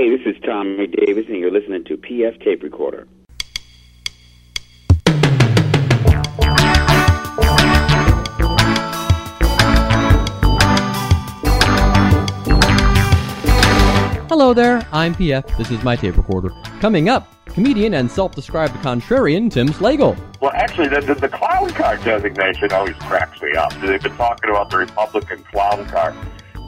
Hey, this is Tommy Davis, and you're listening to PF Tape Recorder. Hello there, I'm PF. This is my tape recorder. Coming up, comedian and self-described contrarian Tim Slagle. Well, actually, the, the, the clown car designation always cracks me up. They've been talking about the Republican clown car.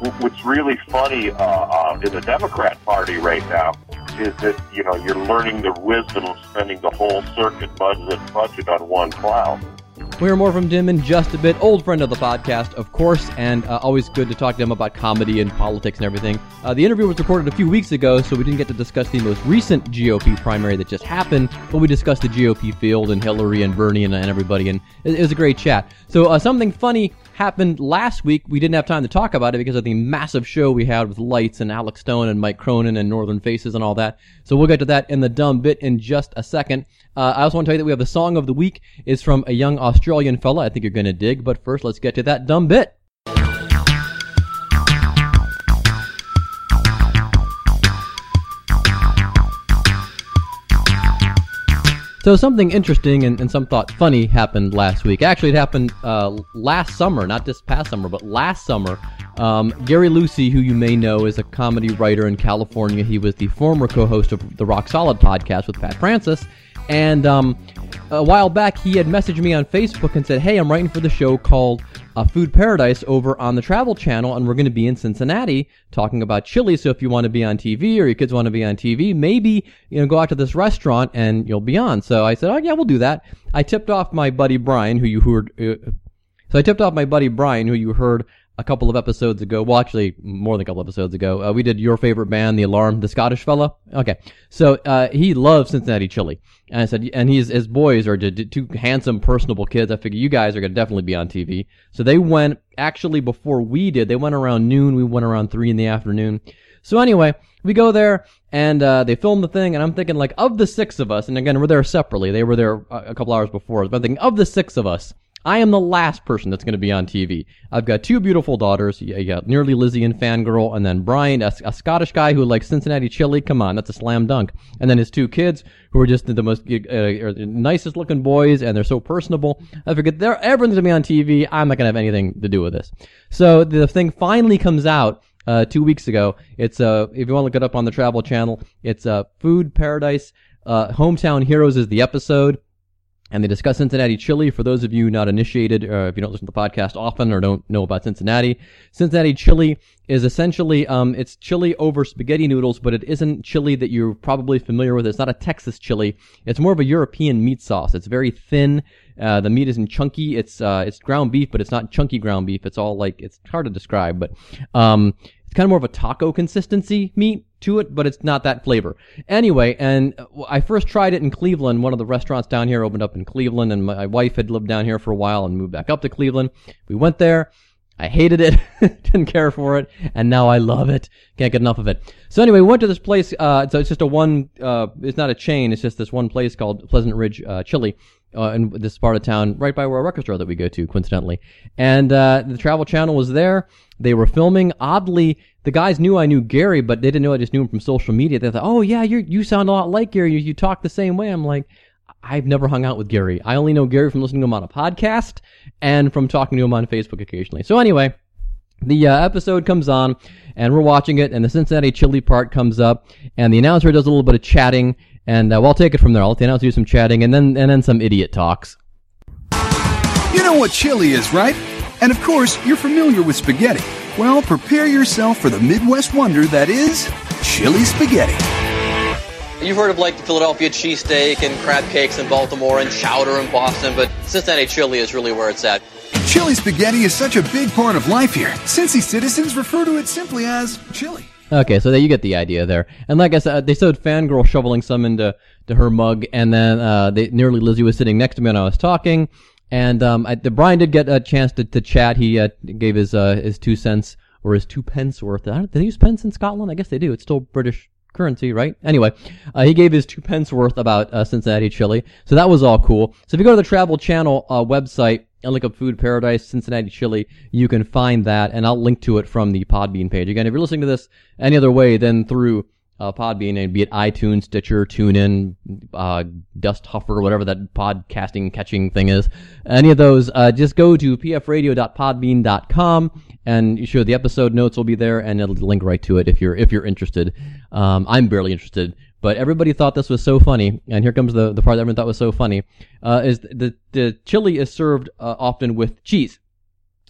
What's really funny uh, uh, in the Democrat Party right now is that you know you're learning the wisdom of spending the whole circuit budget budget on one clown. We'll hear more from Tim in just a bit. Old friend of the podcast, of course, and uh, always good to talk to him about comedy and politics and everything. Uh, the interview was recorded a few weeks ago, so we didn't get to discuss the most recent GOP primary that just happened, but we discussed the GOP field and Hillary and Bernie and, and everybody, and it, it was a great chat. So uh, something funny happened last week. We didn't have time to talk about it because of the massive show we had with Lights and Alex Stone and Mike Cronin and Northern Faces and all that. So we'll get to that in the dumb bit in just a second. Uh, I also want to tell you that we have the song of the week is from a young Australian fella. I think you're going to dig. But first, let's get to that dumb bit. So something interesting and, and some thought funny happened last week. Actually, it happened uh, last summer, not this past summer, but last summer. Um, Gary Lucy, who you may know, is a comedy writer in California. He was the former co-host of the Rock Solid podcast with Pat Francis. And um, a while back, he had messaged me on Facebook and said, "Hey, I'm writing for the show called uh, Food Paradise over on the Travel Channel, and we're going to be in Cincinnati talking about chili. So if you want to be on TV or your kids want to be on TV, maybe you know go out to this restaurant and you'll be on." So I said, "Oh yeah, we'll do that." I tipped off my buddy Brian, who you heard. Uh, so I tipped off my buddy Brian, who you heard a couple of episodes ago. Well, actually, more than a couple of episodes ago. Uh, we did your favorite band, The Alarm, the Scottish fella. Okay, so uh, he loves Cincinnati chili, and I said, and he's his boys are two handsome, personable kids. I figure you guys are gonna definitely be on TV. So they went actually before we did. They went around noon. We went around three in the afternoon. So anyway, we go there and uh, they film the thing, and I'm thinking like of the six of us, and again we're there separately. They were there a couple hours before but I'm thinking of the six of us. I am the last person that's going to be on TV. I've got two beautiful daughters. You got nearly Lizzie and Fangirl, and then Brian, a, a Scottish guy who likes Cincinnati chili. Come on, that's a slam dunk. And then his two kids, who are just the most uh, are nicest looking boys, and they're so personable. I figured they're everyone's going to be on TV. I'm not going to have anything to do with this. So the thing finally comes out uh, two weeks ago. It's uh, if you want to look it up on the Travel Channel, it's uh, Food Paradise. Uh, Hometown Heroes is the episode and they discuss Cincinnati chili. For those of you not initiated, uh, if you don't listen to the podcast often or don't know about Cincinnati, Cincinnati chili is essentially um, it's chili over spaghetti noodles, but it isn't chili that you're probably familiar with. It's not a Texas chili. It's more of a European meat sauce. It's very thin. Uh, the meat isn't chunky. It's uh, it's ground beef, but it's not chunky ground beef. It's all like it's hard to describe, but um, it's kind of more of a taco consistency meat to it, but it's not that flavor. Anyway, and uh, I first tried it in Cleveland. One of the restaurants down here opened up in Cleveland, and my wife had lived down here for a while and moved back up to Cleveland. We went there. I hated it, didn't care for it, and now I love it. Can't get enough of it. So anyway, we went to this place. Uh, so it's just a one. Uh, it's not a chain. It's just this one place called Pleasant Ridge uh, Chili. Uh, in this part of town, right by where our record store that we go to, coincidentally. And uh, the Travel Channel was there. They were filming. Oddly, the guys knew I knew Gary, but they didn't know I just knew him from social media. They thought, "Oh yeah, you you sound a lot like Gary. You, you talk the same way." I'm like, I've never hung out with Gary. I only know Gary from listening to him on a podcast and from talking to him on Facebook occasionally. So anyway, the uh, episode comes on, and we're watching it, and the Cincinnati chili part comes up, and the announcer does a little bit of chatting, and uh, well, I'll take it from there. I'll let the announcer do some chatting, and then and then some idiot talks. You know what chili is, right? And of course, you're familiar with spaghetti. Well, prepare yourself for the Midwest wonder that is chili spaghetti. You've heard of like the Philadelphia cheesesteak and crab cakes in Baltimore and chowder in Boston, but Cincinnati chili is really where it's at. Chili spaghetti is such a big part of life here. Cincy citizens refer to it simply as chili. Okay, so there you get the idea there. And like I said, they showed fangirl shoveling some into to her mug, and then uh, they nearly Lizzie was sitting next to me when I was talking. And um, I, the, Brian did get a chance to, to chat. He uh, gave his uh, his two cents or his two pence worth. I don't, do they use pence in Scotland? I guess they do. It's still British currency, right? Anyway, uh, he gave his two pence worth about uh, Cincinnati chili. So that was all cool. So if you go to the Travel Channel uh, website and look up Food Paradise Cincinnati chili, you can find that, and I'll link to it from the Podbean page. Again, if you're listening to this any other way than through uh, Podbean, and be it iTunes, Stitcher, TuneIn, uh, Dust Huffer, whatever that podcasting catching thing is. Any of those, uh, just go to pfradio.podbean.com and sure the episode notes will be there and it'll link right to it if you're if you're interested. Um, I'm barely interested, but everybody thought this was so funny, and here comes the the part that everyone thought was so funny. Uh, is the the chili is served uh, often with cheese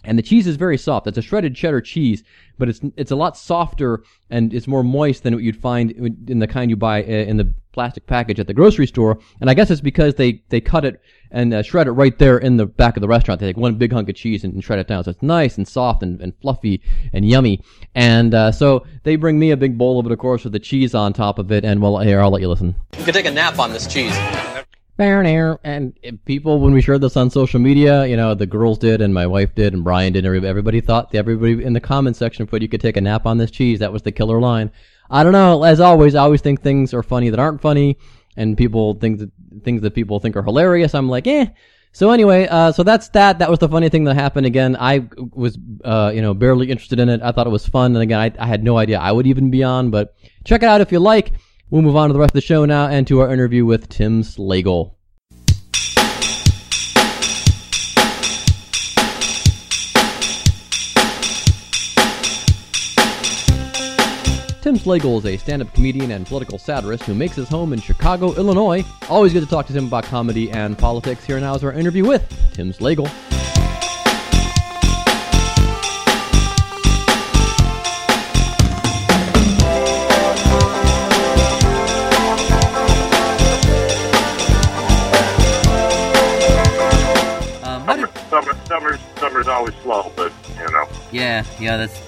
and the cheese is very soft. It's a shredded cheddar cheese, but it's it's a lot softer and it's more moist than what you'd find in the kind you buy uh, in the plastic package at the grocery store. And I guess it's because they they cut it and uh, shred it right there in the back of the restaurant. They take one big hunk of cheese and, and shred it down, so it's nice and soft and, and fluffy and yummy. And uh, so they bring me a big bowl of it, of course, with the cheese on top of it. And well, here I'll let you listen. You can take a nap on this cheese. And air. And people, when we shared this on social media, you know, the girls did, and my wife did, and Brian did, and everybody thought, everybody in the comment section put you could take a nap on this cheese. That was the killer line. I don't know. As always, I always think things are funny that aren't funny, and people think that things that people think are hilarious. I'm like, eh. So anyway, uh, so that's that. That was the funny thing that happened. Again, I was, uh, you know, barely interested in it. I thought it was fun, and again, I, I had no idea I would even be on. But check it out if you like. We'll move on to the rest of the show now and to our interview with Tim Slagle. Tim Slagle is a stand-up comedian and political satirist who makes his home in Chicago, Illinois. Always good to talk to him about comedy and politics. Here now is our interview with Tim Slagle. Yeah, yeah, that's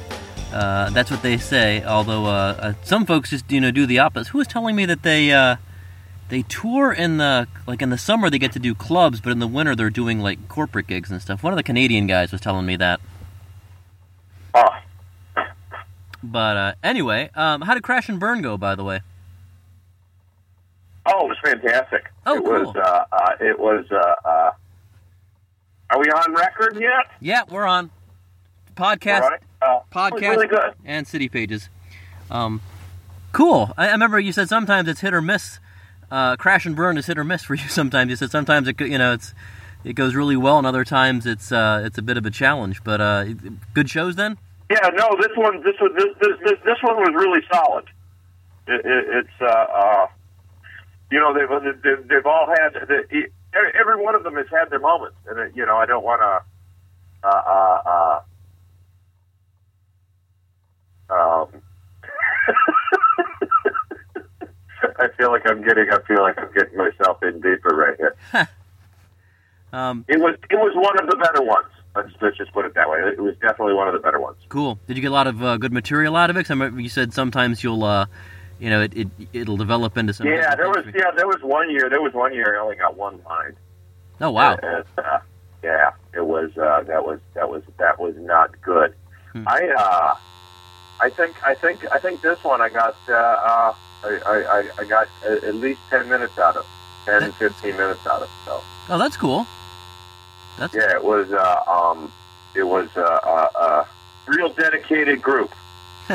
uh, that's what they say. Although uh, uh, some folks just you know do the opposite. Who was telling me that they uh, they tour in the like in the summer they get to do clubs, but in the winter they're doing like corporate gigs and stuff. One of the Canadian guys was telling me that. Oh, But uh, anyway, um, how did Crash and Burn go? By the way. oh, it was fantastic. Oh, it cool. was. It was. Uh, uh, are we on record yet? Yeah, we're on podcast. Right. Uh, podcast really and city pages. Um, cool. I, I remember you said sometimes it's hit or miss. Uh, Crash and burn is hit or miss for you. Sometimes you said sometimes it you know it's it goes really well, and other times it's uh, it's a bit of a challenge. But uh, good shows then. Yeah, no, this one, this one, this this this, this one was really solid. It, it, it's, uh, uh, you know, they've they've, they've all had the, every one of them has had their moments, and it, you know, I don't want to, uh, uh, uh, um, I feel like I'm getting, I feel like I'm getting myself in deeper right here. Um, It was, it was one of the better ones. Let's, let's just put it that way. It was definitely one of the better ones. cool. Did you get a lot of uh, good material out of it? 'Cause I remember you said sometimes you'll uh, you know it, it it'll develop into some. Yeah, there was yeah, there was one year. There was one year I only got one line. Oh wow. And, uh, yeah, it was uh, that was that was that was not good. Hmm. I uh, I think I think I think this one I got uh, uh, I, I, I got at least ten minutes out of 10, 15 minutes out of. So Oh, that's cool. That's yeah, it was uh, um, it was uh, uh, uh, real dedicated group.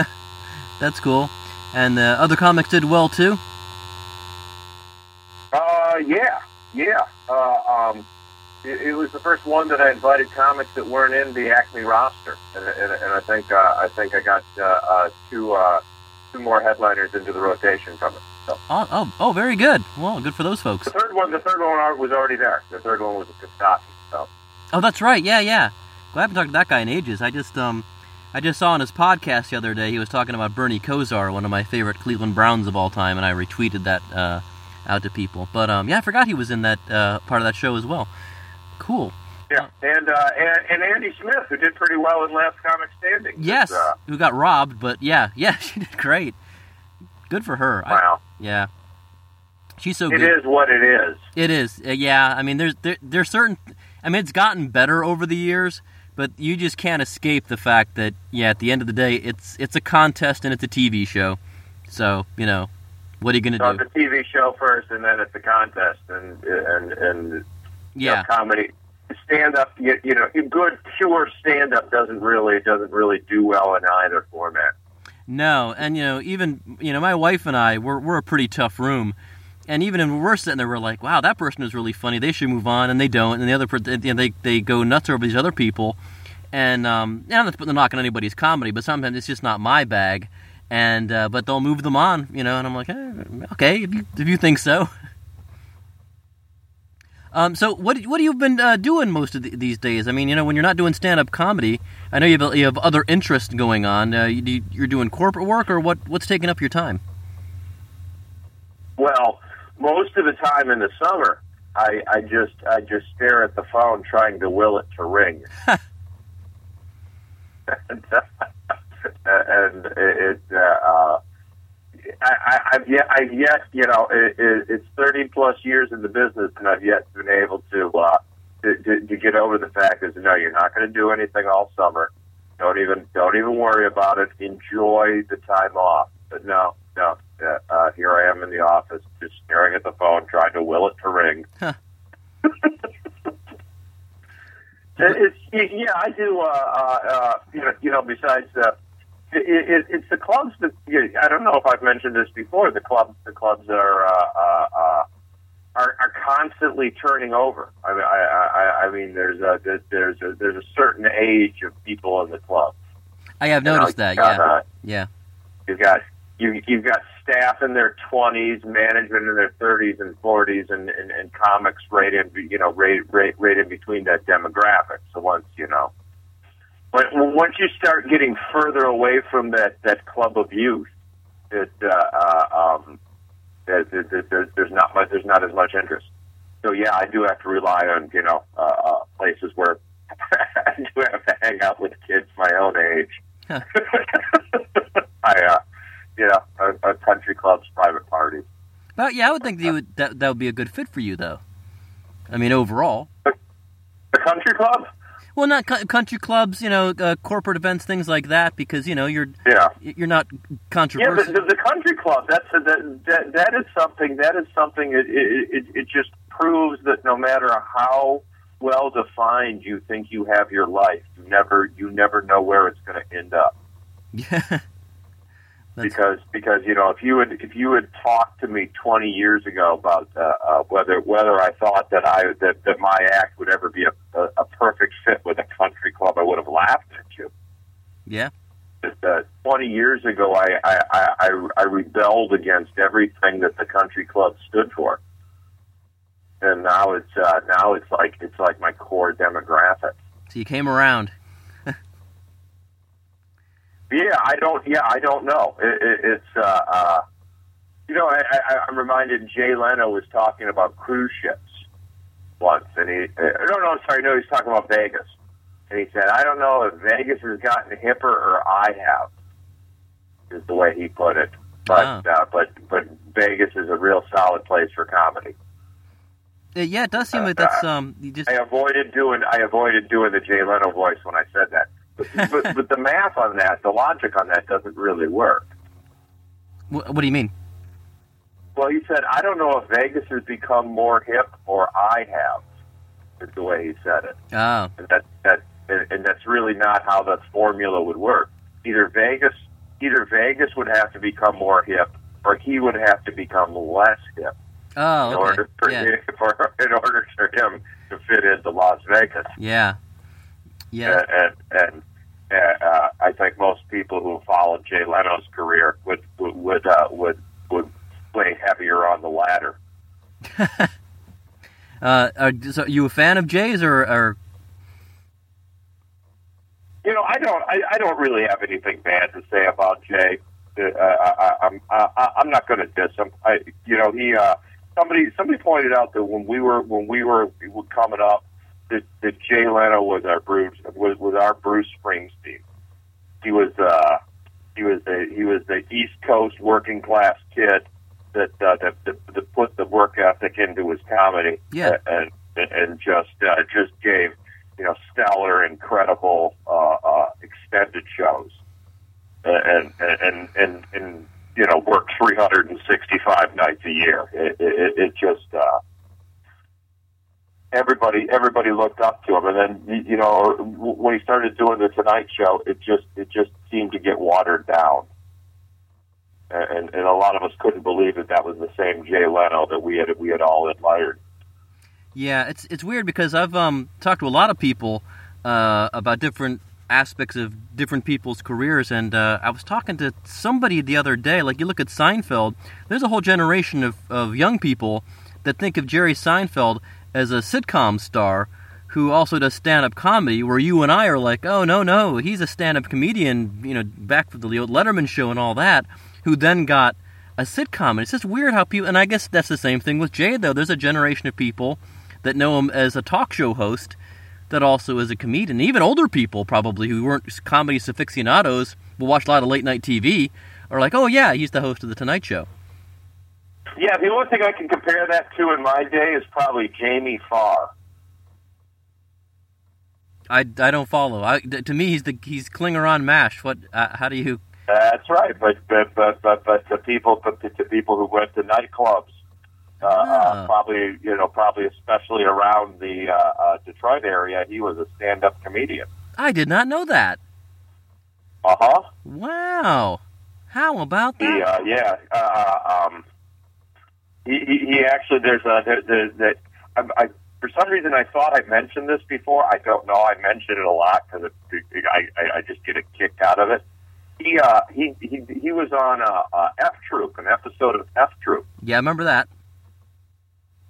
that's cool. And the other comics did well too. Uh, yeah, yeah. Uh, um, it, it was the first one that I invited comics that weren't in the Acme roster, and, and, and I think uh, I think I got uh, uh, two uh, two more headliners into the rotation from it. So Oh, oh, oh, very good. Well, good for those folks. the third one, the third one was already there. The third one was a Costaki. So Oh, that's right. Yeah, yeah. Well, I haven't talked to that guy in ages. I just um, I just saw on his podcast the other day he was talking about Bernie Kosar, one of my favorite Cleveland Browns of all time, and I retweeted that uh, out to people. But um, yeah, I forgot he was in that uh, part of that show as well. Cool. yeah, and uh, and, and Andi Smith, who did pretty well in Last Comic Standing. Yes, Uh, who got robbed, but yeah, yeah, she did great. Good for her. I- wow, yeah, she's so it good. is what it is. It is. Uh, yeah, I mean, there's there, there's certain. I mean, it's gotten better over the years, but you just can't escape the fact that yeah, at the end of the day, it's it's a contest and it's a TV show. So you know, what are you gonna So do? it's a TV show first, and then it's a contest, and and and you know, Yeah, comedy stand up you, you know good pure stand up doesn't really doesn't really do well in either format. No, and you know, even you know, my wife and I, we're we're a pretty tough room, and even when we're sitting there, we're like, wow, that person is really funny. They should move on, and they don't, and the other, you know, they they go nuts over these other people, and um, not putting the knock on anybody's comedy, but sometimes it's just not my bag, and uh, but they'll move them on, you know, and I'm like, eh, okay, if you if you think so. Um, so what what have you been uh, doing most of the, these days? I mean, you know, when you're not doing stand up comedy, I know you have you have other interests going on. Uh, you, you're doing corporate work, or what? What's taking up your time? Well, most of the time in the summer, I, I just I just stare at the phone trying to will it to ring. and, and it, I, I've yet, I've yet, you know, it, it, it's 30 plus years in the business, and I've yet been able to, uh, to, to, to get over the fact that no, you're not going to do anything all summer. Don't even, don't even worry about it. Enjoy the time off. But no, no, uh, uh, here I am in the office, just staring at the phone, trying to will it to ring. Huh. it's, yeah, I do. Uh, uh, uh, you know, you know, besides. Uh, it, it, it's the clubs that I don't know if I've mentioned this before. The clubs, the clubs are uh, uh, uh, are, are constantly turning over. I mean, I, I, I mean, there's a there's a there's a certain age of people in the club. I have You know, noticed that. got, Yeah, uh, yeah. You've got you you've got staff in their twenties, management in their thirties and forties, and, and and comics right in you know right right right in between that demographic. So once you know, once you start getting further away from that that club of youth, it uh, uh, um, there, there, there, there's not much there's not as much interest. So yeah, I do have to rely on you know uh, uh, places where I do have to hang out with kids my own age. Huh. I, uh, you know, a, a country clubs, private parties. But yeah, I would think that, you would, that that would be a good fit for you, though. I mean, overall. The country club? Well, not co- country clubs, you know, uh, corporate events, things like that, because you know you're Yeah. you're not Yeah, controversial. the, the, the country club. That's a, that, that. That is something. That is something. It, it it it just proves that no matter how well defined you think you have your life, you never you never know where it's going to end up. yeah. That's- because because you know if you would if you had talked to me 20 years ago about uh, uh, whether whether I thought that I that, that my act would ever be a, a, a perfect fit with a country club, I would have laughed at you. yeah. Just, uh, 20 years ago, I, I, I, I- I rebelled against everything that the country club stood for, and now it's uh, now it's like it's like my core demographic. So you came around. Yeah, I don't. Yeah, I don't know. It, it, it's uh, uh, you know, I, I, I'm reminded Jay Leno was talking about cruise ships once, and he uh, no, no, sorry, no, he's talking about Vegas, and he said, I don't know if Vegas has gotten hipper or I have, is the way he put it. But Ah. uh, but but Vegas is a real solid place for comedy. Uh, yeah, it does seem like that's um. You just I avoided doing I avoided doing the Jay Leno voice when I said that. But, but, the math on that, the logic on that doesn't really work. wh- what do you mean? Well, he said, I don't know if Vegas has become more hip or I have. Is the way he said it, Oh, and that that and, that's really not how that formula would work. Either Vegas, either Vegas would have to become more hip, or he would have to become less hip oh, in oh, okay. order for, Yeah, for in order for him to fit into Las Vegas. yeah, yeah. and, and uh, I think most people who followed Jay Leno's career would would would, uh, would would play heavier on the ladder. Uh, are, so you a fan of Jay's or, or You know, I don't I, I don't really have anything bad to say about Jay. Uh, I, I, I'm I, I'm not going to diss him. I you know he uh, somebody somebody pointed out that when we were when we were coming up that, that Jay Leno was our Bruce was, was our Bruce Springsteen. He was uh, he was the he was the East Coast working class kid that uh, that, that, that put the work ethic into his comedy. Yeah. and and just uh, just gave you know stellar, incredible uh, uh, extended shows, and and and and, you know worked 365 nights a year. It, it, it just uh, everybody everybody looked up to him, and then you- know when he started doing the Tonight Show, it just it just seemed to get watered down. and and a lot of us couldn't believe that that was the same Jay Leno that we had we had all admired. Yeah, it's it's weird because I've um, talked to a lot of people uh, about different aspects of different people's careers, and uh, I was talking to somebody the other day. Like you look at Seinfeld, there's a whole generation of, of young people that think of Jerry Seinfeld as a sitcom star who also does stand-up comedy. Where you and I are like, oh no no, he's a stand-up comedian, you know, back for the Letterman show and all that. Who then got a sitcom, and it's just weird how people. And I guess that's the same thing with Jay though. There's a generation of people that know him as a talk show host that also is a comedian. Even older people, probably, who weren't comedy aficionados, but watch a lot of late night TV, are like, oh, yeah, he's the host of The Tonight Show. Yeah, the only thing I can compare that to in my day is probably Jamie Farr. I, I don't follow. I, to me, he's the he's Klinger on Mash. What? Uh, how do you? That's right, but but but but, but to people to, to people who went to nightclubs uh, uh, probably you know probably especially around the uh, uh, Detroit area. He was a stand-up comedian. I did not know that. Uh huh. Wow. How about that? He, uh, yeah. Uh, uh, um, he, he, he actually there's a there, there, there, I, I, for some reason I thought I mentioned this before. I don't know. I mentioned it a lot because I, I I just get a kick out of it. He uh he he he was on uh, uh, F Troop, an episode of F Troop. Yeah, I remember that.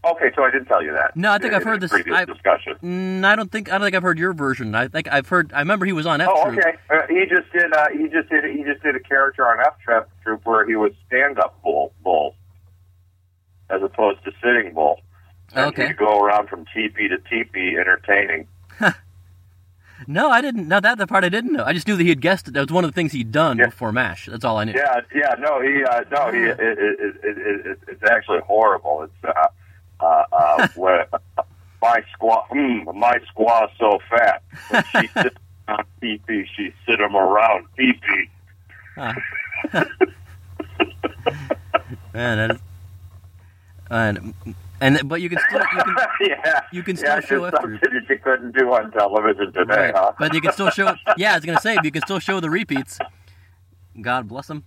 Okay, so I didn't tell you that. No, I think in, I've heard this. Previous discussion. Mm, I don't think I don't think I've heard your version. I think I've heard. I remember he was on F Oh, Troop. okay. Uh, he just did. Uh, he just did. He just did a character on F Troop where he was stand-up bull, bull, as opposed to sitting bull. And Okay. He'd go around from teepee to teepee, entertaining. No, I didn't. No, that the part I didn't know. I just knew that he had guessed it. That was one of the things he'd done Yeah. before Mash. That's all I knew. Yeah, yeah. No, he. Uh, no, he. It, it, it, it, it, it's actually horrible. It's uh, uh, uh, where my squaw. Mm, my squaw's so fat. When she sits on teepee, she sit him around teepee. Man, that is, and and but you can still you can yeah, You can yeah, still show F something that you couldn't do on television today, Right. huh? But you can still show. Yeah, I was gonna say you can still show the repeats. God bless them.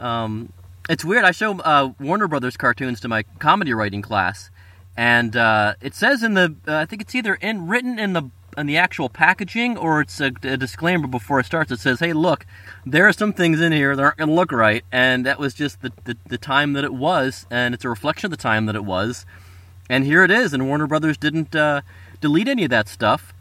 Um, it's weird. I show uh, Warner Brothers cartoons to my comedy writing class, and uh, it says in the uh, I think it's either in written in the in the actual packaging or it's a, a disclaimer before it starts. It says, "Hey, look, there are some things in here that aren't gonna look right," and that was just the, the the time that it was, and it's a reflection of the time that it was. And here it is, and Warner Brothers didn't uh, delete any of that stuff.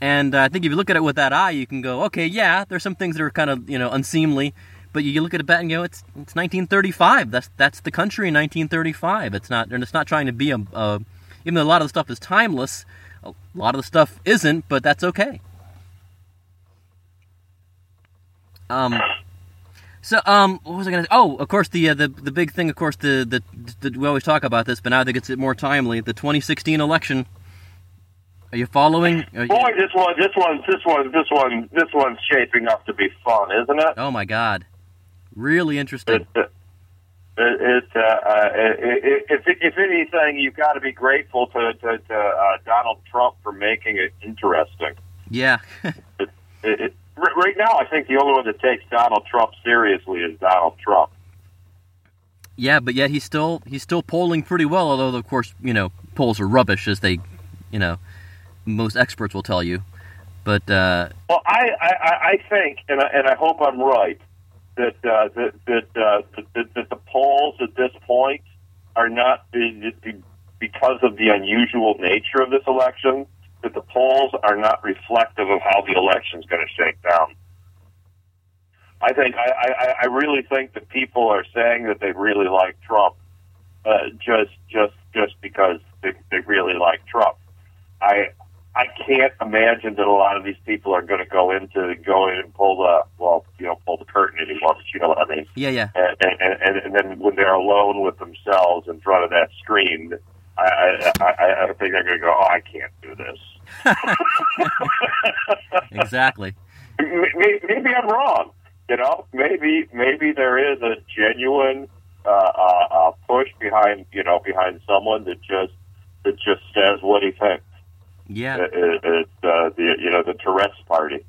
And uh, I think if you look at it with that eye, you can go, okay, yeah, there's some things that are kind of you know unseemly, but you look at it back and go, it's it's 1935. That's that's the country in 1935. It's not and it's not trying to be a, a even though a lot of the stuff is timeless, a lot of the stuff isn't, but that's okay. Um. So, um, what was I going to? Oh, of course, the uh, the the big thing, of course, the, the the we always talk about this, but now I think it's more timely. The 2016 election. Are you following? Are you- Boy, this one, this one, this one, this one, this one's shaping up to be fun, isn't it? Oh my God, really interesting. It, it, it, uh, uh, it, if if anything, you've got to be grateful to to, to uh, Donald Trump for making it interesting. Yeah, It, it, right now, I think the only one that takes Donald Trump seriously is Donald Trump. yeah, but yet he's still he's still polling pretty well. Although, of course, you know, polls are rubbish, as they, you know, most experts will tell you. But uh, Well, I, I, I- I think, and I, and I hope I'm right, that uh, that that, uh, that that the polls at this point are not be- be- because of the unusual nature of this election. That the polls are not reflective of how the election's going to shake down. I think I, I, I really think that people are saying that they really like Trump uh, just just just because they, they really like Trump. I I can't imagine that a lot of these people are going to go into go in and pull the well, you know, pull the curtain anymore. But you know what I mean. yeah, yeah, And and, and, and then when they're alone with themselves in front of that screen, I I, I, I think they're going to go, oh, I can't do this. exactly. Maybe, maybe I'm wrong. You know, maybe maybe there is a genuine uh, uh, uh, push behind you know behind someone that just that just says what he thinks. Yeah, It, it, it's uh, the you know the Tourette's party.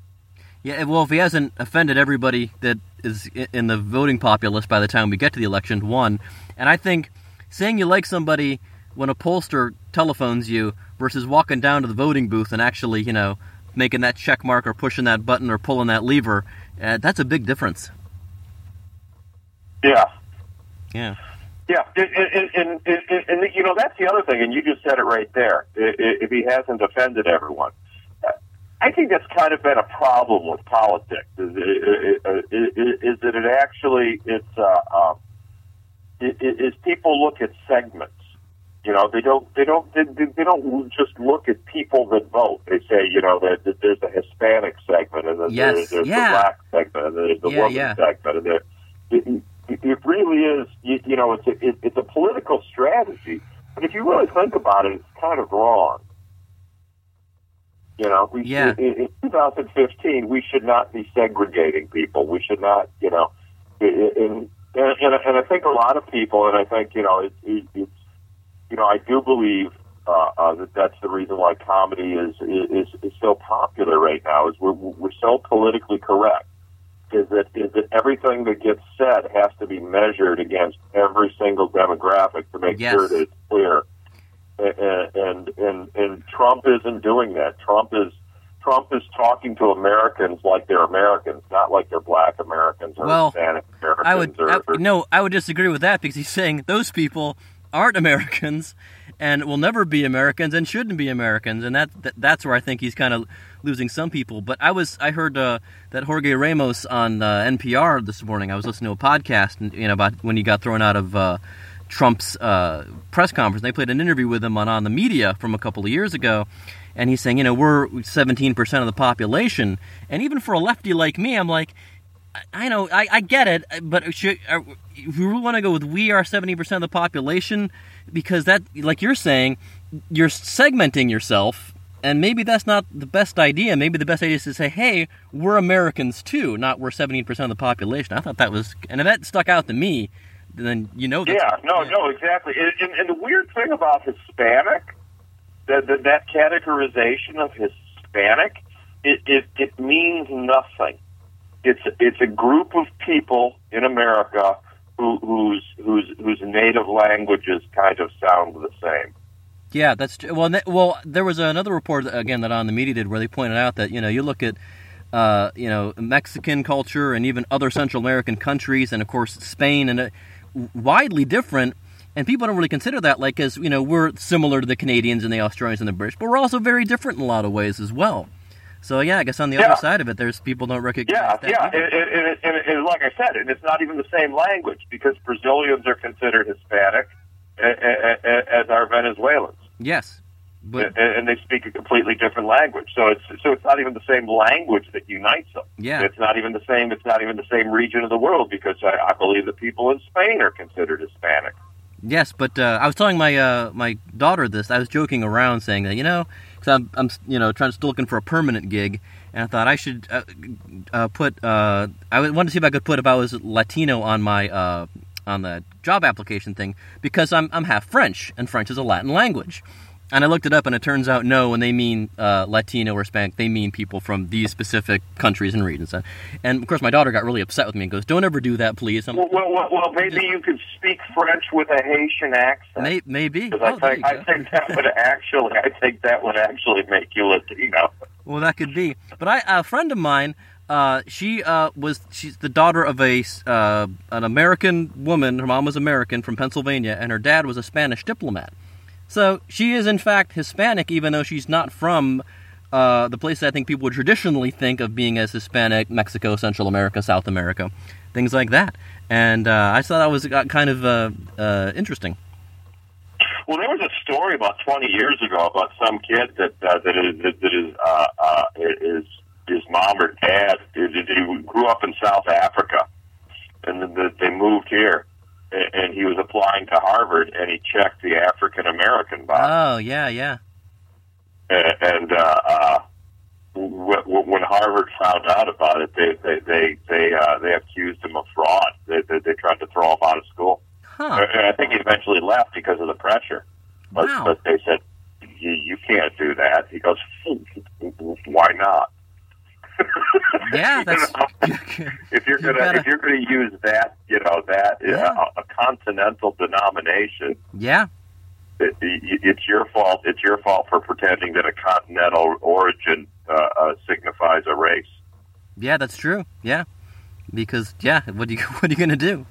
Yeah, well, if he hasn't offended everybody that is in the voting populace by the time we get to the election, one. And I think saying you like somebody when a pollster telephones you versus walking down to the voting booth and actually, you know, making that check mark or pushing that button or pulling that lever, uh, that's a big difference. Yeah. Yeah. Yeah, and, and, and, and, you know that's the other thing, and you just said it right there. If he hasn't offended everyone, I think that's kind of been a problem with politics. Is, is, is that it actually it's uh, um, is people look at segments. You know, they don't they don't they, they don't just look at people that vote. They say, you know, that, that there's a Hispanic segment, and then yes. there's, there's yeah. the black segment, and there's the yeah, woman yeah. segment, and there. It, really is. You, you know, it's a, it, it's a political strategy, but if you really think about it, it's kind of wrong. You know, we Yeah. in, in 2015 we should not be segregating people. We should not, you know, and and, and, and I think a lot of people, and I think you know, it, it, it's you know, I do believe uh, uh, that that's the reason why comedy is is is so popular right now. Is we're we're so politically correct. Is that is that everything that gets said has to be measured against every single demographic to make Yes. sure that it's clear. And, and and and Trump isn't doing that. Trump is Trump is talking to Americans like they're Americans, not like they're Black Americans or Well, Hispanic Americans. I would or, I, no, I would disagree with that because he's saying those people aren't Americans and will never be Americans and shouldn't be Americans, and that, that that's where I think he's kind of losing some people. But I was I heard uh, that Jorge Ramos on uh, NPR this morning. I was listening to a podcast, and you know about when he got thrown out of. Uh, Trump's uh, press conference. They played an interview with him on On the Media from a couple of years ago, and he's saying, you know, we're 17% of the population, and even for a lefty like me, I'm like, I know, I, I get it, but should, are, if we really want to go with we are 70% of the population, because that, like you're saying, you're segmenting yourself, and maybe that's not the best idea. Maybe the best idea is to say, hey, we're Americans too, not we're 17% of the population. I thought that was, and if that stuck out to me, then you know. Yeah, no, no, exactly. And, and, and the weird thing about Hispanic, that that, that categorization of Hispanic, it, it it means nothing. It's it's a group of people in America who, whose whose whose native languages kind of sound the same. Yeah, that's. Well, well, there was another report again that on the media did where they pointed out that you know you look at uh, you know Mexican culture and even other Central American countries and of course Spain and uh, widely different. And people don't really consider that, like, as you know, we're similar to the Canadians and the Australians and the British, but we're also very different in a lot of ways as well. So yeah, I guess on the Yeah. other side of it, there's people don't recognize Yeah, that. yeah, either. and, like I said, and it's not even the same language because Brazilians are considered Hispanic as are Venezuelans. yes, but and, they speak a completely different language. So it's so it's not even the same language that unites them. Yeah. it's not even the same. It's not even the same region of the world because I, I believe that people in Spain are considered Hispanic. Yes, but uh, I was telling my uh, my daughter this. I was joking around saying that you know, because I'm I'm you know trying to still looking for a permanent gig, and I thought I should uh, uh, put. Uh, I wanted to see if I could put if I was Latino on my uh, on the job application thing because I'm I'm half French and French is a Latin language. And I looked it up, and it turns out no, when they mean uh, Latino or Hispanic, they mean people from these specific countries and regions. And, of course, my daughter got really upset with me and goes, "Don't ever do that, please." Well, well, well, well maybe you could speak French with a Haitian accent. May, maybe. Because Oh, I think I think that would actually I think that would actually make you Latino. Well, that could be. But I, a friend of mine, uh, she uh, was she's the daughter of a uh, an American woman. Her mom was American from Pennsylvania, and her dad was a Spanish diplomat. So she is in fact Hispanic, even though she's not from uh, the place I think people would traditionally think of being as Hispanic: Mexico, Central America, South America, things like that. And uh, I thought that was uh, kind of uh, uh, interesting. Well, there was a story about 20 years ago about some kid that uh, that is that, that is uh, uh, is his mom or dad who grew up in South Africa, and then they moved here, and, he was applying to Harvard, and he checked the African American box, Oh yeah, yeah. and, and uh, uh, when Harvard found out about it, they they they they, uh, they accused him of fraud. They, they they tried to throw him out of school. Huh. And I think he eventually left because of the pressure. But, Wow. but they said, you, you can't do that. He goes, why not? Yeah, You know? if you're gonna if you're gonna use that, you know that Yeah. uh, a continental denomination, yeah, it, it, it's your fault. It's your fault for pretending that a continental origin uh, uh, signifies a race. yeah, that's true. Yeah, because yeah, what do you what are you gonna do?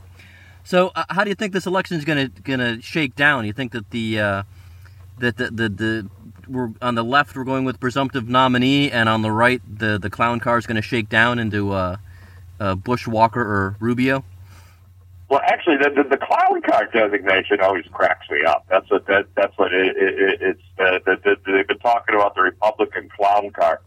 So, uh, how do you think this election is gonna gonna shake down? You think that the uh, that the, the the we're on the left we're going with presumptive nominee, and on the right the the clown car is gonna shake down into uh, uh, Bush, Walker, or Rubio? Well, actually, the, the, the clown car designation always cracks me up. That's what that, that's what it, it, it's. Uh, the, the, they've been talking about the Republican clown car.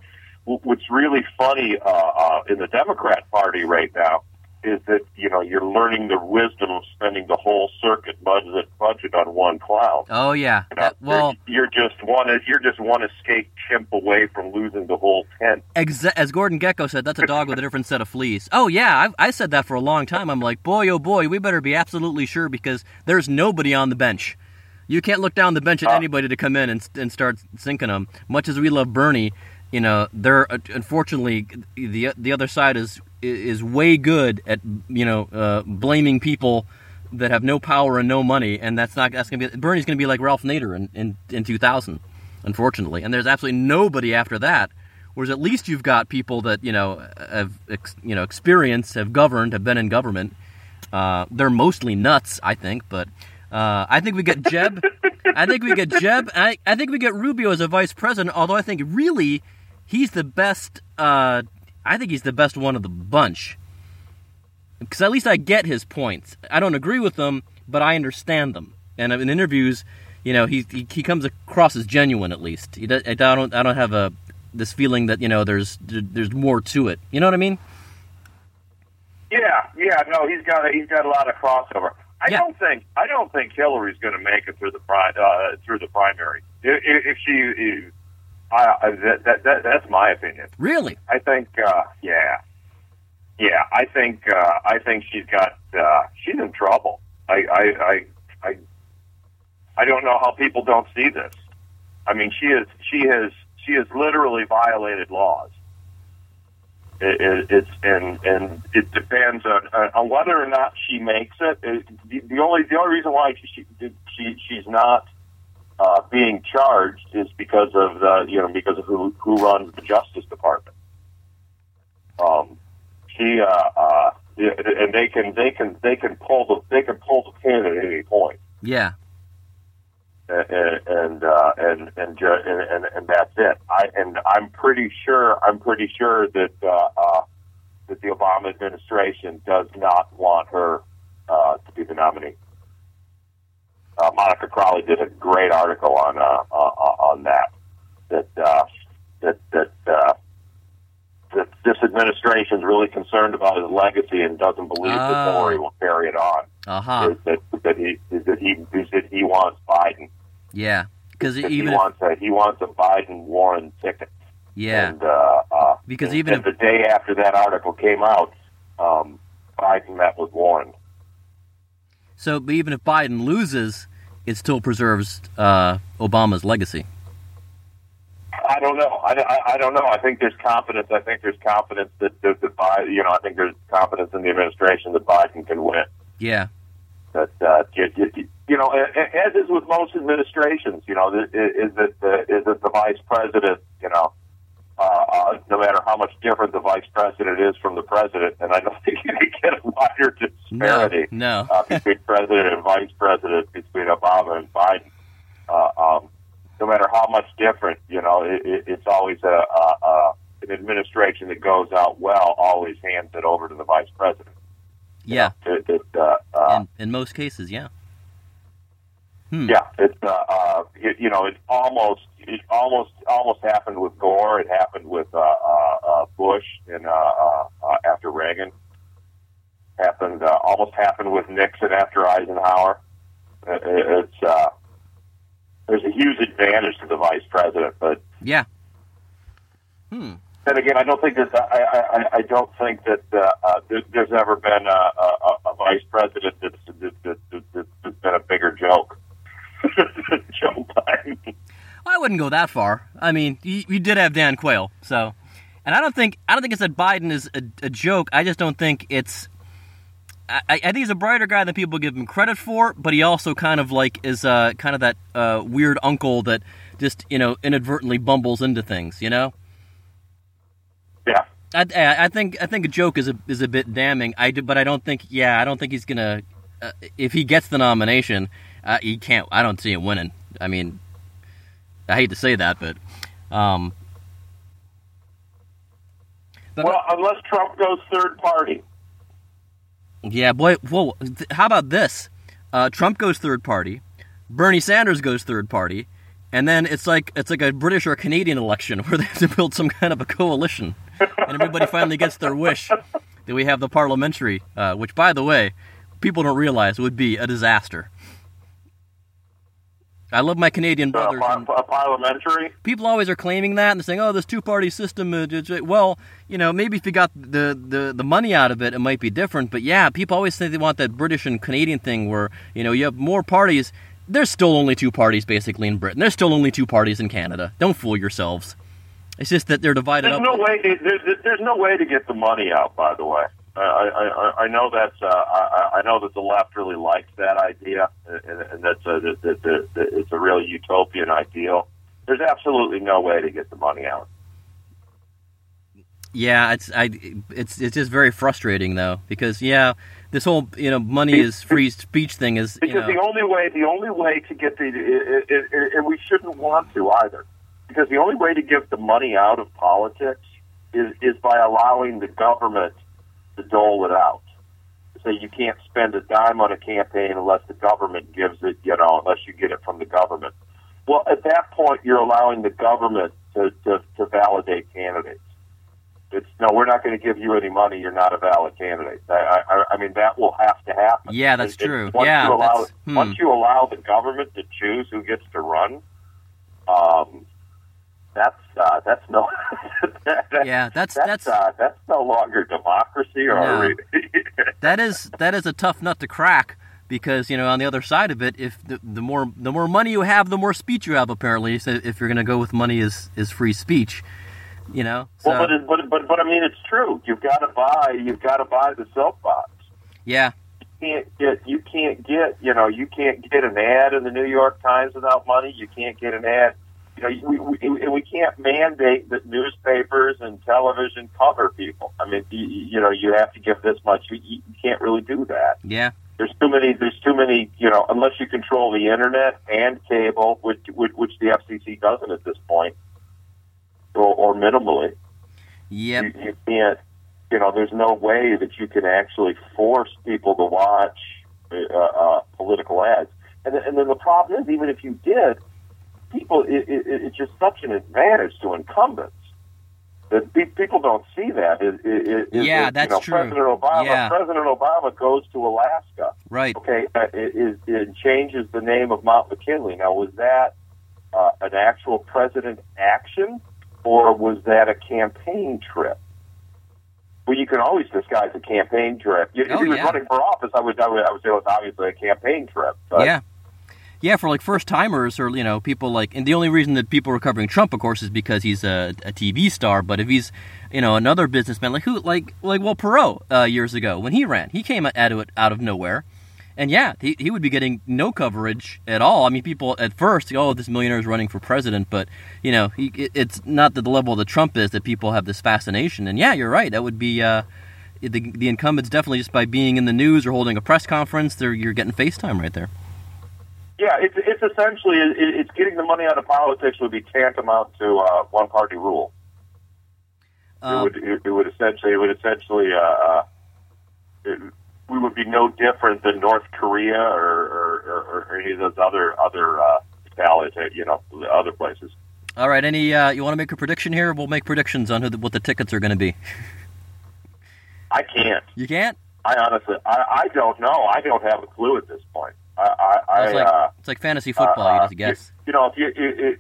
What's really funny uh, uh, in the Democrat Party right now is that you know you're learning the wisdom of spending the whole circuit budget budget on one clown. Oh yeah. You know, Uh, well, you're, you're just one you're just one escape chimp away from losing the whole tent. Exa- as Gordon Gekko said, that's a dog with a different set of fleas. Oh yeah, I, I said that for a long time. I'm like, boy, oh boy, we better be absolutely sure because there's nobody on the bench. You can't look down the bench at Uh. anybody to come in and, and start sinking them. Much as we love Bernie, you know, they're uh, unfortunately the the other side is is way good at you know uh, blaming people that have no power and no money, and that's not that's gonna be Bernie's gonna be like Ralph Nader in in, in 2000, unfortunately. And there's absolutely nobody after that. Whereas at least you've got people that you know have you know experience, have governed, have been in government. Uh, they're mostly nuts, I think, but uh, I think we get Jeb. I think we get Jeb. I, I think we get Rubio as a vice president. Although I think really he's the best. Uh, I think he's the best one of the bunch because at least I get his points. I don't agree with them, but I understand them. And in interviews, you know, he he, he comes across as genuine at least. He I don't I don't have a this feeling that you know there's there's more to it. You know what I mean? Yeah, yeah, no, he's got a, he's got a lot of crossover. I Yeah. don't think I don't think Hillary's going to make it through the pri- uh, through the primary. If, if she, if, I, I, that, that, that that's my opinion. Really? I think, uh, yeah, yeah, I think uh, I think she's got uh, she's in trouble. I, I I I I don't know how people don't see this. I mean, she is she has she has literally violated laws. It, it, it's and and it depends on, on whether or not she makes it. it the, the only the only reason why she she she's not uh, being charged is because of the you know because of who who runs the Justice Department. Um, she uh, uh, and they can they can they can pull the they can pull the pin at any point Yeah. and and uh, and and, and and and that's it. I and I'm pretty sure I'm pretty sure that uh, uh, that the Obama administration does not want her uh, to be the nominee. Uh, Monica Crowley did a great article on uh, uh, on that that uh, that that. Uh, that this administration is really concerned about his legacy and doesn't believe that Oh. Hillary will carry it on. Uh huh. Is that, that he that he that he wants Biden Yeah. Because even he if, wants a he wants a Biden Warren ticket. yeah, And uh, uh, Because and, even and the day after that article came out, um, Biden met with Warren. So but even if Biden loses, it still preserves uh, Obama's legacy. I don't know. I, I, I don't know. I think there's confidence. I think there's confidence that, that, that Biden, you know, I think there's confidence in the administration that Biden can win. Yeah. That uh, you, you, you know, as is with most administrations, you know, is that the, is that the vice president, you know, uh, uh, no matter how much different the vice president is from the president, and I don't think you can get a wider disparity No. uh, between president and vice president, between Obama and Biden. Uh, um, no matter how much different, you know, it, it, it's always a, a, a an administration that goes out well always hands it over to the vice president. Yeah. It, it, uh, uh, In in most cases, yeah. Hmm. Yeah, it's uh, uh, it, you know, it almost it almost almost happened with Gore. It happened with uh, uh, uh, Bush and uh, uh, uh, after Reagan. Happened uh, almost happened with Nixon after Eisenhower. It, it, it's uh, there's a huge advantage to the vice president, but Yeah. Hmm. then again, I don't think that I, I, I- don't think that uh, uh, there, there's ever been a, a, a- a vice president that's, that, that, that, that's been a bigger joke. Joe Biden. I wouldn't go that far. I mean, you, you did have Dan Quayle, so And I don't think I don't think it's that Biden is a, a joke. I just don't think it's. I, I think he's a brighter guy than people give him credit for, but he also kind of like is uh, kind of that uh, weird uncle that just you know inadvertently bumbles into things. You know. Yeah. I, I think I think a joke is a is a bit damning. I do, but I don't think. Yeah, I don't think he's gonna. Uh, if he gets the nomination, uh, he can't. I don't see him winning. I mean, I hate to say that, but. Um, but Well, unless Trump goes third party. yeah, boy. Whoa. th- How about this? Uh, Trump goes third party. Bernie Sanders goes third party, and then it's like it's like a British or Canadian election where they have to build some kind of a coalition, and everybody finally gets their wish that we have the parliamentary, uh, which, by the way, people don't realize would be a disaster. I love my Canadian Uh, brothers. par- a parliamentary. people always are claiming that and they're saying, "Oh, this two-party system." Uh, j- j-" well, you know, maybe if you got the, the the money out of it, it might be different. But yeah, people always say they want that British and Canadian thing where you know you have more parties. There's still only two parties basically in Britain. There's still only two parties in Canada. Don't fool yourselves. It's just that they're divided There's up. no way. There's, there's no way to get the money out. By the way, I I, I- know that's. Uh, I, I know that the left really likes that idea, and, and that's a, that, that, that, that it's a real utopian ideal. There's absolutely no way to get the money out. Yeah, it's I it's it's just very frustrating though because yeah, this whole you know money is free speech thing is you Because know, the only way, the only way to get the, it, it, it, and we shouldn't want to either, because the only way to get the money out of politics is is by allowing the government to dole it out. So you can't spend a dime on a campaign unless the government gives it, you know, unless you get it from the government. Well, at that point, you're allowing the government to to, to validate candidates. It's no, we're not going to give you any money. You're not a valid candidate. I, I, I mean, that will have to happen. Yeah, that's It- true. Once Yeah, you allow, that's- hmm. once you allow the government to choose who gets to run, um, that's uh, that's no. that- Yeah, that's- that's that's- uh, that's no longer democracy or. No. that is that is a tough nut to crack because you know on the other side of it if the, the more the more money you have the more speech you have apparently so if you're going to go with money is is free speech you know so well, but, it, but but but I mean, it's true. You've got to buy. You've got to buy the soapbox. yeah You can't get. You can't get. You know, you can't get an ad in the New York Times without money. You can't get an ad. You know, we we, and we can't mandate that newspapers and television cover people. I mean, you, you know, you have to give this much. You, you can't really do that. yeah There's too many. There's too many. You know, unless you control the internet and cable, which which, which the FCC doesn't at this point, or, or minimally yep you, you can't you know there's no way that you can actually force people to watch uh, uh, political ads and, and then the problem is even if you did people it, it, it's just such an advantage to incumbents that people don't see that is, is, is Yeah, that, that's you know, true. President Obama Yeah. President Obama goes to Alaska right okay uh, it, it, it changes the name of Mount McKinley now was that uh, an actual president action or was that a campaign trip? Well, you can always disguise a campaign trip. If Oh, he was yeah. running for office, I would, I would, I would say it was obviously a campaign trip. But yeah yeah for like first timers or you know people like and the only reason that people are covering trump of course is because he's a, a tv star but if he's you know another businessman like who like like well perot uh, years ago when he ran he came out of it out of nowhere And yeah, he, he would be getting no coverage at all. I mean, people at first, oh, this millionaire is running for president, but you know, he, it, it's not the level that Trump is that people have this fascination. And yeah, you're right. That would be uh, the the incumbents definitely just by being in the news or holding a press conference, they're you're getting FaceTime right there. Yeah, it's it's essentially it's getting the money out of politics would be tantamount to uh, one party rule. it Um, would it, it would essentially it would essentially uh, uh, it, we would be no different than North Korea or, or, or, or any of those other other uh, ballots, you know, other places. all right, any uh, you want to make a prediction here? We'll make predictions on who the, what the tickets are going to be. I can't. You can't. I honestly, I, I don't know. I don't have a clue at this point. I, I, It's like uh, it's like fantasy football. you uh, just guess. You know, if you it,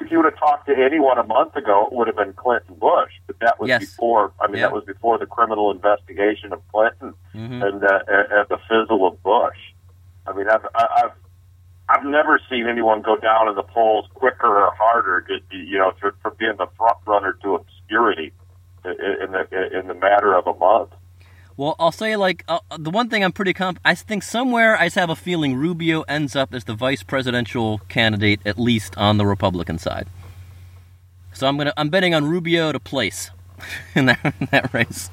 if you would have talked to anyone a month ago, it would have been Clinton Bush. But that was Yes. before. I mean, Yeah. that was before the criminal investigation of Clinton hmm and, uh, and and the fizzle of Bush. I mean, I've I- I've I've never seen anyone go down in the polls quicker or harder, just, you know, for, for being the front runner to obscurity in the in the matter of a month. Well, I'll say like uh, the one thing I'm pretty comp. I think somewhere I just have a feeling Rubio ends up as the vice presidential candidate, at least on the Republican side. So I'm gonna I'm betting on Rubio to place in that in that race.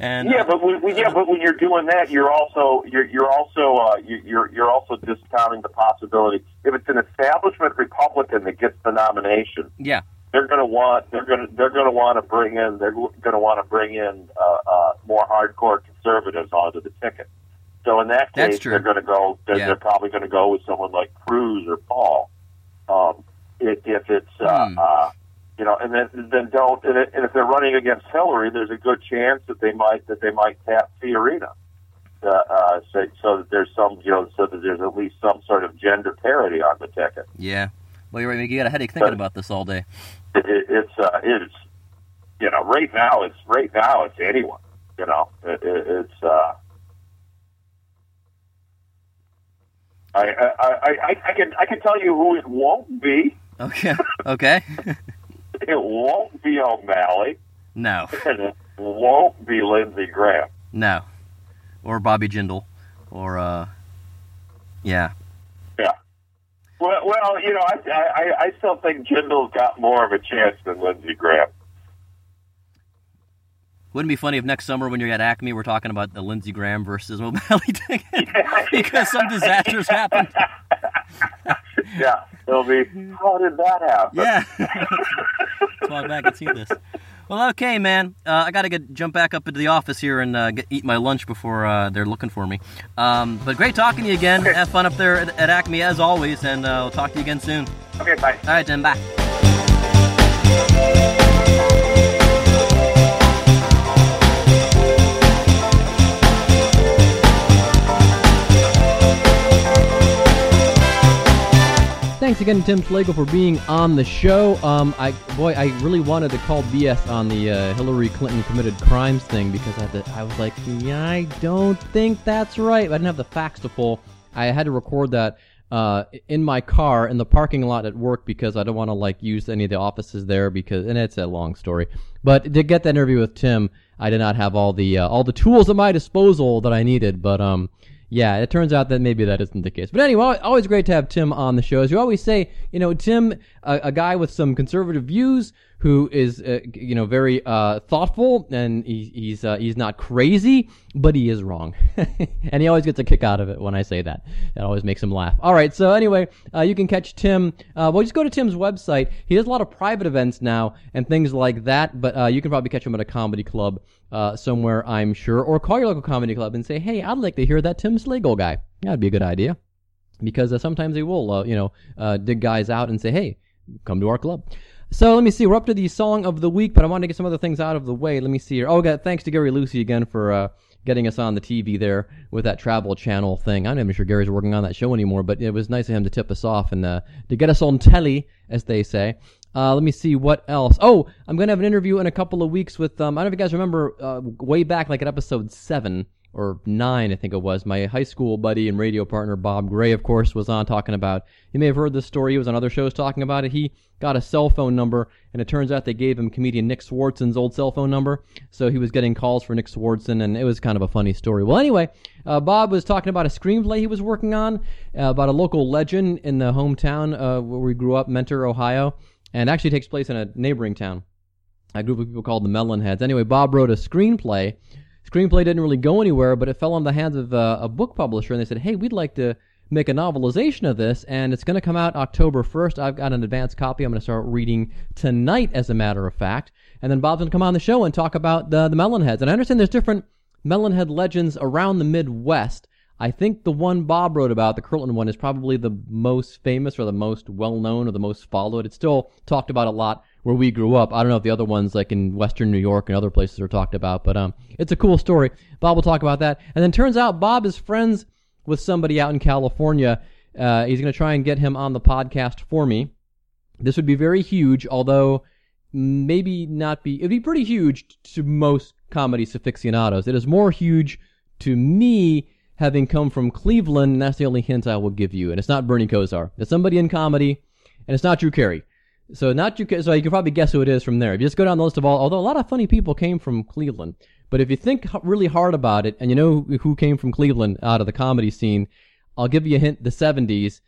And yeah, but when, yeah, but when you're doing that, you're also you're you're also uh, you're you're also discounting the possibility if it's an establishment Republican that gets the nomination. Yeah, they're going to want they're going to they're going to want to bring in they're going to want to bring in uh, uh, more hardcore conservatives onto the ticket. So in that case, they're going to go. They're, yeah. they're probably going to go with someone like Cruz or Paul. Um, if, if it's uh, hmm. uh, you know, and then then don't. And, and if they're running against Hillary, there's a good chance that they might that they might tap Fiorina. Uh, uh, so, so that there's some, you know, so that there's at least some sort of gender parity on the ticket. Yeah. Well, you're right. You got a headache thinking but about this all day. It, it, it's uh, it's you know right now it's right now it's anyone. You know, it, it's. Uh, I, I, I, I can I can tell you who it won't be. Okay. Okay. It won't be O'Malley. No. And it won't be Lindsey Graham. No. Or Bobby Jindal. Or, uh, yeah. Yeah. Well, well, you know, I, I, I still think Jindal's got more of a chance than Lindsey Graham. Wouldn't it be funny if next summer when you're at Acme we're talking about the Lindsey Graham versus O'Malley thing because some disasters happened. yeah, it'll be. How did that happen? Yeah, why I'm back and see this. Well, okay, man. Uh, I gotta get jump back up into the office here and uh, get, eat my lunch before uh, they're looking for me. Um, but great talking to you again. Okay. Have fun up there at, at Acme as always, and uh, we'll talk to you again soon. Okay, bye. All right, then. Bye. Thanks again, Tim Slagle, for being on the show. Um, I boy, I really wanted to call BS on the uh, Hillary Clinton committed crimes thing because I, to, I was like, yeah, I don't think that's right. I didn't have the facts to pull. I had to record that uh, in my car in the parking lot at work because I don't want to like use any of the offices there because, and it's a long story. But to get that interview with Tim, I did not have all the uh, all the tools at my disposal that I needed. But um, yeah, it turns out that maybe that isn't the case. But anyway, always great to have Tim on the show. As you always say, you know, Tim, a, a guy with some conservative views who is, uh, you know, very uh, thoughtful and he, he's uh, he's not crazy, but he is wrong, and he always gets a kick out of it when I say that. That always makes him laugh. All right, so anyway, uh, you can catch Tim. Uh, well, just go to Tim's website. He does a lot of private events now and things like that, but uh, you can probably catch him at a comedy club uh, somewhere, I'm sure, or call your local comedy club and say, "Hey, I'd like to hear that Tim Slagle guy." That'd be a good idea, because sometimes they will, you know, uh, dig guys out and say, "Hey, come to our club." So let me see. We're up to the song of the week, but I want to get some other things out of the way. Let me see here. Oh, God, thanks to Gary Lucy again for uh, getting us on the TV there with that Travel Channel thing. I'm not even sure Gary's working on that show anymore, but it was nice of him to tip us off and uh, to get us on telly, as they say. Uh, let me see what else. Oh, I'm going to have an interview in a couple of weeks with, um, I don't know if you guys remember, uh, way back like at episode 7 or 9, I think it was. My high school buddy and radio partner, Bob Gray, of course, was on talking about, you may have heard this story. He was on other shows talking about it. He got a cell phone number, and it turns out they gave him comedian Nick Swardson's old cell phone number. So he was getting calls for Nick Swardson, and it was kind of a funny story. Well, anyway, uh, Bob was talking about a screenplay he was working on uh, about a local legend in the hometown uh, where we grew up, Mentor, Ohio and actually takes place in a neighboring town. A group of people called the Melonheads. Anyway, Bob wrote a screenplay. Screenplay didn't really go anywhere, but it fell on the hands of uh, a book publisher, and they said, "Hey, we'd like to make a novelization of this, and it's going to come out October 1st. I've got an advance copy. I'm going to start reading tonight, as a matter of fact. And then Bob's going to come on the show and talk about the, the Melonheads. And I understand there's different Melonhead legends around the Midwest. I think the one Bob wrote about, the Kirtland one, is probably the most famous or the most well known or the most followed. It's still talked about a lot where we grew up. I don't know if the other ones, like in Western New York and other places, are talked about, but um, it's a cool story. Bob will talk about that. And then turns out Bob is friends with somebody out in California. Uh, he's going to try and get him on the podcast for me. This would be very huge, although maybe not be. It'd be pretty huge to most comedy aficionados. It is more huge to me having come from Cleveland, and that's the only hint I will give you. And it's not Bernie Kosar. It's somebody in comedy, and it's not Drew Carey. So not you. ca- So you can probably guess who it is from there. If you just go down the list of all, although a lot of funny people came from Cleveland, but if you think really hard about it, and you know who came from Cleveland out of the comedy scene, I'll give you a hint: the '70s.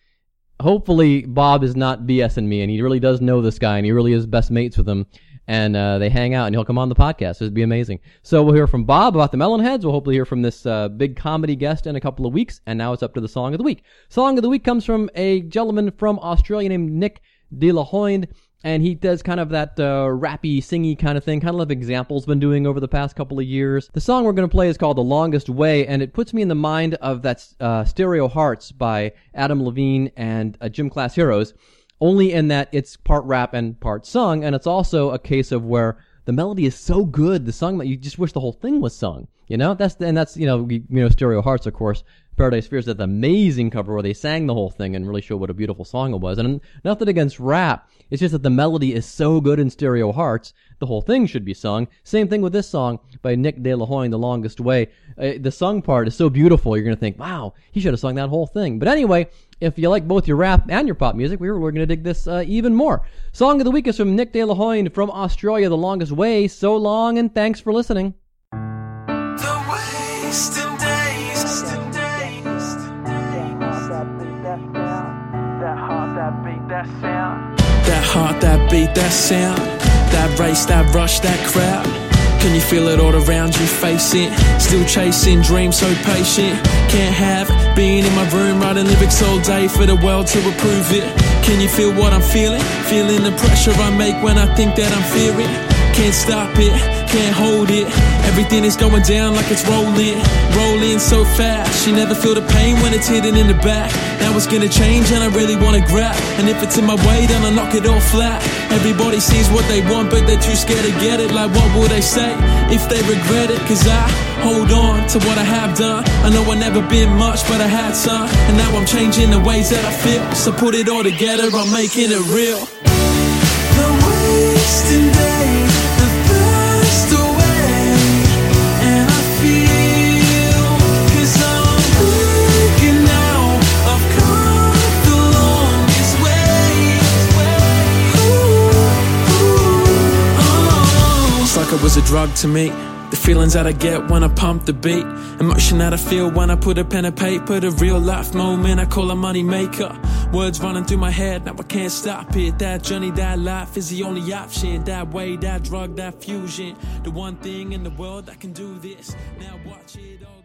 Hopefully, Bob is not BSing me, and he really does know this guy, and he really is best mates with him. And uh, they hang out, and he'll come on the podcast. It'd be amazing. So we'll hear from Bob about the Melonheads. We'll hopefully hear from this uh, big comedy guest in a couple of weeks. And now it's up to the song of the week. Song of the week comes from a gentleman from Australia named Nick De La Hoyde, and he does kind of that uh, rappy, singy kind of thing, kind of like Example's been doing over the past couple of years. The song we're going to play is called "The Longest Way," and it puts me in the mind of that uh, "Stereo Hearts" by Adam Levine and uh, Gym Class Heroes. Only in that it's part rap and part sung, and it's also a case of where the melody is so good, the song that you just wish the whole thing was sung. You know, that's and that's you know we, you know Stereo Hearts, of course. Paradise Fears the amazing cover where they sang the whole thing and really showed what a beautiful song it was. And nothing against rap, it's just that the melody is so good in Stereo Hearts, the whole thing should be sung. Same thing with this song by Nick De La Hoyde, The Longest Way. Uh, the sung part is so beautiful, you're gonna think, wow, he should have sung that whole thing. But anyway, if you like both your rap and your pop music, we're, we're going to dig this uh, even more. Song of the week is from Nick De La Hoyde from Australia, The Longest Way. So long, and thanks for listening. The wasting days. That heart, that beat, that sound. That race, that rush, that crowd. Can you feel it all around you, face it? Still chasing dreams, so patient. Can't have being in my room, writing lyrics all day for the world to approve it. Can you feel what I'm feeling? Feeling the pressure I make when I think that I'm fearing. Can't stop it, can't hold it. Everything is going down like it's rolling, rolling so fast. She never feel the pain when it's hidden in the back. Now it's gonna change and I really wanna grab. And if it's in my way, then I knock it all flat. Everybody sees what they want, but they're too scared to get it. Like, what will they say if they regret it? Cause I hold on to what I have done. I know I never been much, but I had some. And now I'm changing the ways that I feel. So put it all together, I'm making it real. The wasting It was a drug to me. The feelings that I get when I pump the beat. Emotion that I feel when I put a pen and paper. The real life moment I call a money maker. Words running through my head, now I can't stop it. That journey, that life is the only option. That way, that drug, that fusion. The one thing in the world that can do this. Now watch it all.